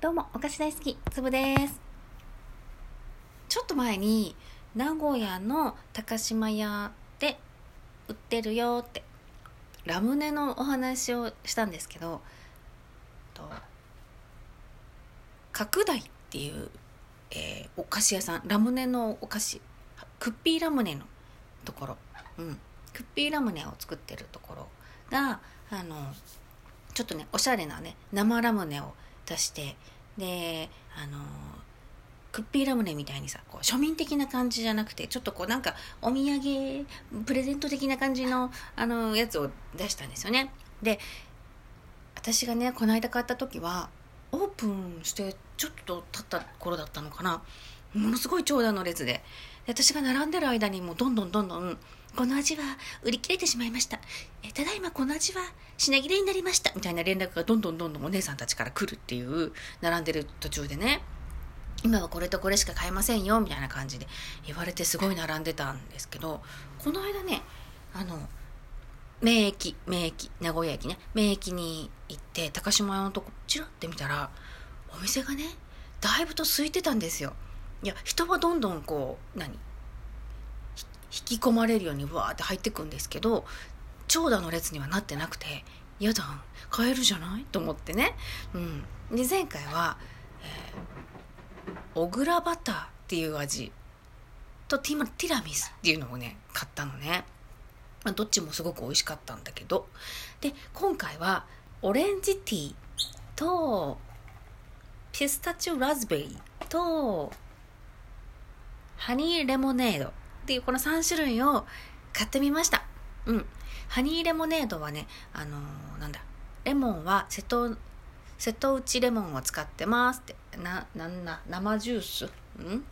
どうも、お菓子大好き、つぶです。ちょっと前に、名古屋の高島屋で売ってるよって、ラムネのお話をしたんですけど、と角台っていう、えーお菓子屋さん、ラムネのお菓子、クッピーラムネのところ、うん、クッピーラムネを作ってるところが、あの、ちょっとね、おしゃれなね、生ラムネを出して、で、あの、クッピーラムネみたいにさ、こう庶民的な感じじゃなくて、ちょっとこうなんかお土産、プレゼント的な感じの、あの、やつを出したんですよね。で、私がね、この間買った時は、オープンしてちょっと経った頃だったのかな。ものすごい長蛇の列で。私が並んでる間にもうどんどんどんどん、この味は売り切れてしまいました。えただいまこの味は品切れになりました。みたいな連絡がどんどんどんどんお姉さんたちから来るっていう、並んでる途中でね。今はこれとこれしか買えませんよ、みたいな感じで言われてすごい並んでたんですけど、この間ね、あの、名駅、名駅、名古屋駅ね、名駅に行って、高島屋のとこ、チラって見たら、お店がね、だいぶと空いてたんですよ。いや、人はどんどんこう、何？引き込まれるようにわーって入ってくんですけど、長蛇の列にはなってなくて、やだん、買えるじゃない？と思ってね。うん。で、前回は、えー、小倉バターっていう味とティマティラミスっていうのをね、買ったのね。まあ、どっちもすごく美味しかったんだけど。で、今回は、オレンジティーと、ピスタチオラズベリーと、ハニーレモネードっていうこの3種類を買ってみました。うん。ハニーレモネードはね、あのーなんだ、レモンは瀬戸、瀬戸内レモンを使ってますって、な、なんな、生ジュース？ん？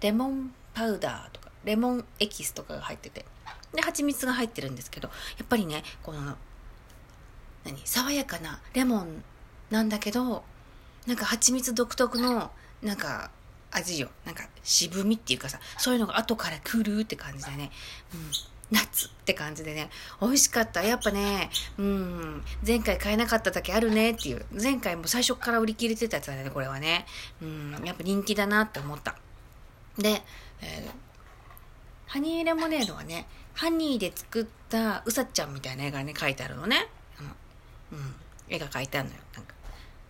レモンパウダーとか、レモンエキスとかが入ってて、で、蜂蜜が入ってるんですけど、やっぱりね、この、何、爽やかなレモンなんだけど、なんか蜂蜜独特の、なんか、味よ。なんか、渋みっていうかさ、そういうのが後から来るって感じでね。うん。夏って感じでね、美味しかった。やっぱね、うん、前回買えなかっただけあるねっていう。前回も最初から売り切れてたやつだね、これはね。うん、やっぱ人気だなって思った。で、えーハニーレモネードはね、ハニーで作ったうさちゃんみたいな絵がね、描いてあるのね。うん、うん、絵が描いてあるのよ。なんか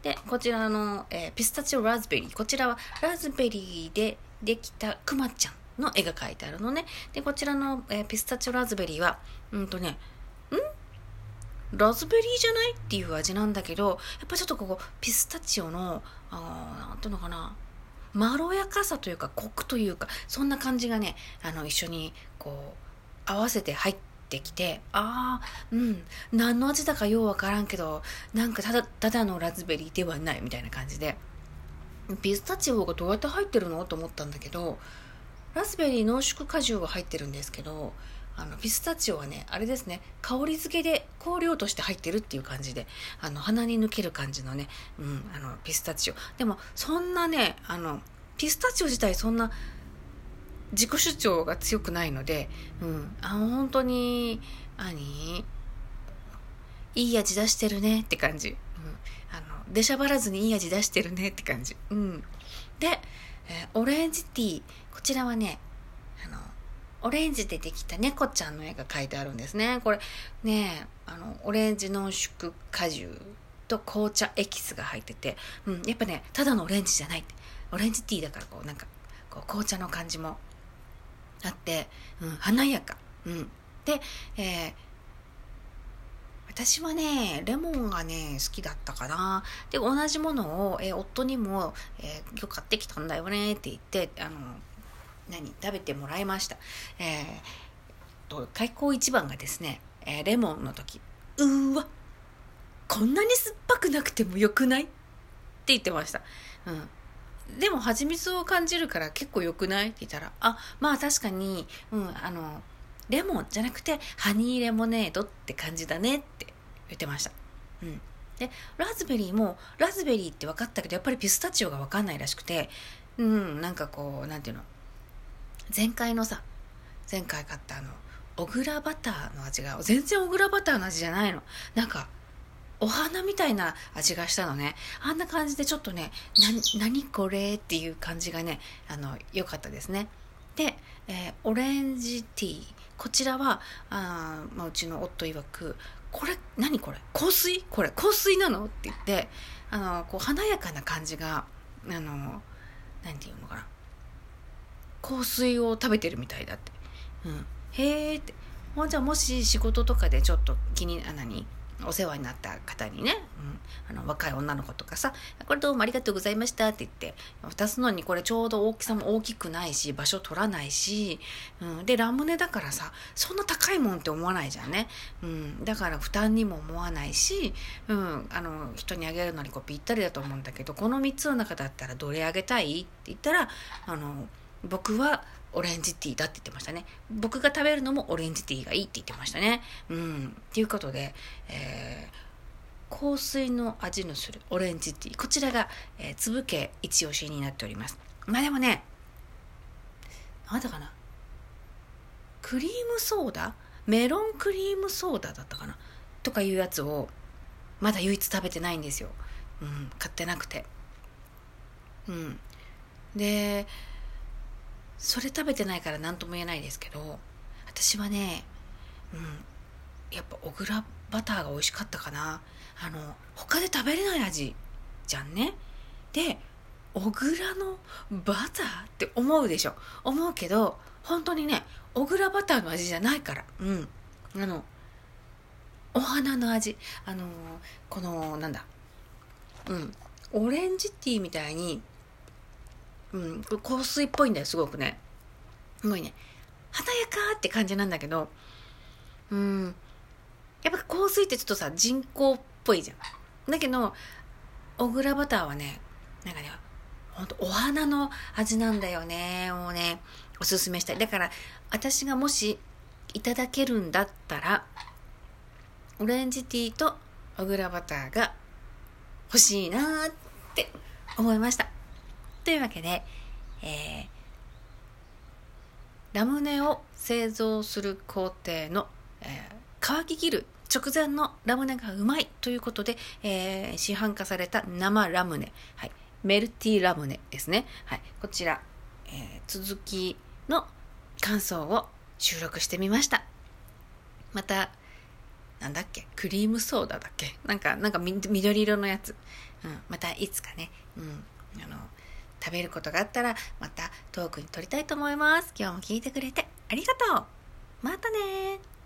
で、こちらの、えーピスタチオラズベリー。こちらはラズベリーでできたクマちゃんの絵が描いてあるのね。で、こちらの、えーピスタチオラズベリーは、うんとね、ん？ラズベリーじゃないっていう味なんだけど、やっぱちょっとここ、ピスタチオの、あなんていうのかな、まろやかさというか、コクというか、そんな感じがね、あの、一緒に、こう、合わせて入ってってきて、ああ、うん、何の味だかようわからんけど、なんかただ、ただのラズベリーではないみたいな感じで、ピスタチオがどうやって入ってるの？と思ったんだけど、ラズベリー濃縮果汁が入ってるんですけど、あの、ピスタチオはね、あれですね、香り付けで香料として入ってるっていう感じで、あの、鼻に抜ける感じのね、うん、あの、ピスタチオ。でも、そんなね、あの、ピスタチオ自体そんな、自己主張が強くないので、うん、あ、本当に、何？いい味出してるねって感じ。うん、あの、出しゃばらずにいい味出してるねって感じ。うん。で、えーオレンジティー。こちらはね、あの、オレンジでできた猫ちゃんの絵が描いてあるんですね。これ、ねあの、オレンジ濃縮果汁と紅茶エキスが入ってて、うん、やっぱね、ただのオレンジじゃない。オレンジティーだから、こう、なんか、こう、紅茶の感じもあって、うん、華やか。うん。で、えー私はね、レモンがね、好きだったかな。で、同じものを、えー夫にも、えー今日買ってきたんだよねって言って、あの、何、食べてもらいました。えーと、開口一番がですね、えーレモンの時、うわ、こんなに酸っぱくなくてもよくない？って言ってました。うん。でも蜂蜜を感じるから結構良くない？って言ったら、あ、まあ確かに、うん、あの、レモンじゃなくてハニーレモネードって感じだねって言ってました。うん。で、ラズベリーも、ラズベリーって分かったけど、やっぱりピスタチオが分かんないらしくて、うん、なんかこう、なんていうの、前回のさ、前回買ったあの、小倉バターの味が、全然小倉バターの味じゃないの。なんか、お花みたいな味がしたのね。あんな感じでちょっとねな何これっていう感じがねあの良かったですね。で、えー、オレンジティー。こちらはあ、まあ、うちの夫曰くこれ何これ？香水？これ香水なの？って言ってあのこう華やかな感じがあの何て言うのかな。香水を食べてるみたいだって、うん、へえって。ほんじゃあもし仕事とかでちょっと気にあ何？お世話になった方にね、うん、あの若い女の子とかさ「これどうもありがとうございました」って言って渡すのにこれちょうど大きさも大きくないし場所取らないし、うん、でラムネだからさそんな高いもんって思わないじゃんね、うん、だから負担にも思わないし、うん、あの人にあげるのにこうぴったりだと思うんだけどこの3つの中だったらどれあげたい？って言ったらあの僕はオレンジティーだって言ってましたね。僕が食べるのもオレンジティーがいいって言ってましたね。うん。っていうことで、えー、香水の味のするオレンジティー。こちらが、えー、粒系一押しになっております。まあでもね、なんだかな。クリームソーダ？メロンクリームソーダだったかな？とかいうやつを、まだ唯一食べてないんですよ。うん、買ってなくて。うん。で、それ食べてないから何とも言えないですけど私はねうんやっぱ小倉バターが美味しかったかな。あの他で食べれない味じゃんね。で小倉のバターって思うでしょ。思うけど本当にね小倉バターの味じゃないから。うん。あのお花の味。あのこのなんだ。うん。オレンジティーみたいにうん、香水っぽいんだよ、すごくね。すごいね。華やかって感じなんだけど、うん、やっぱ香水ってちょっとさ、人工っぽいじゃん。だけど、小倉バターはね、なんかね、ほんとお花の味なんだよね。もうね、おすすめしたい。だから、私がもしいただけるんだったら、オレンジティーと小倉バターが欲しいなって思いました。というわけで、えー、ラムネを製造する工程の、えー、乾ききる直前のラムネがうまいということで、えー、市販化された生ラムネ、はい、メルティラムネですね、はい、こちら、えー、続きの感想を収録してみました。またなんだっけ？クリームソーダだっけ？なんかなんか緑色のやつ、うん、またいつかね、うん、あの食べることがあったらまたトークに撮りたいと思います。今日も聞いてくれてありがとうまたね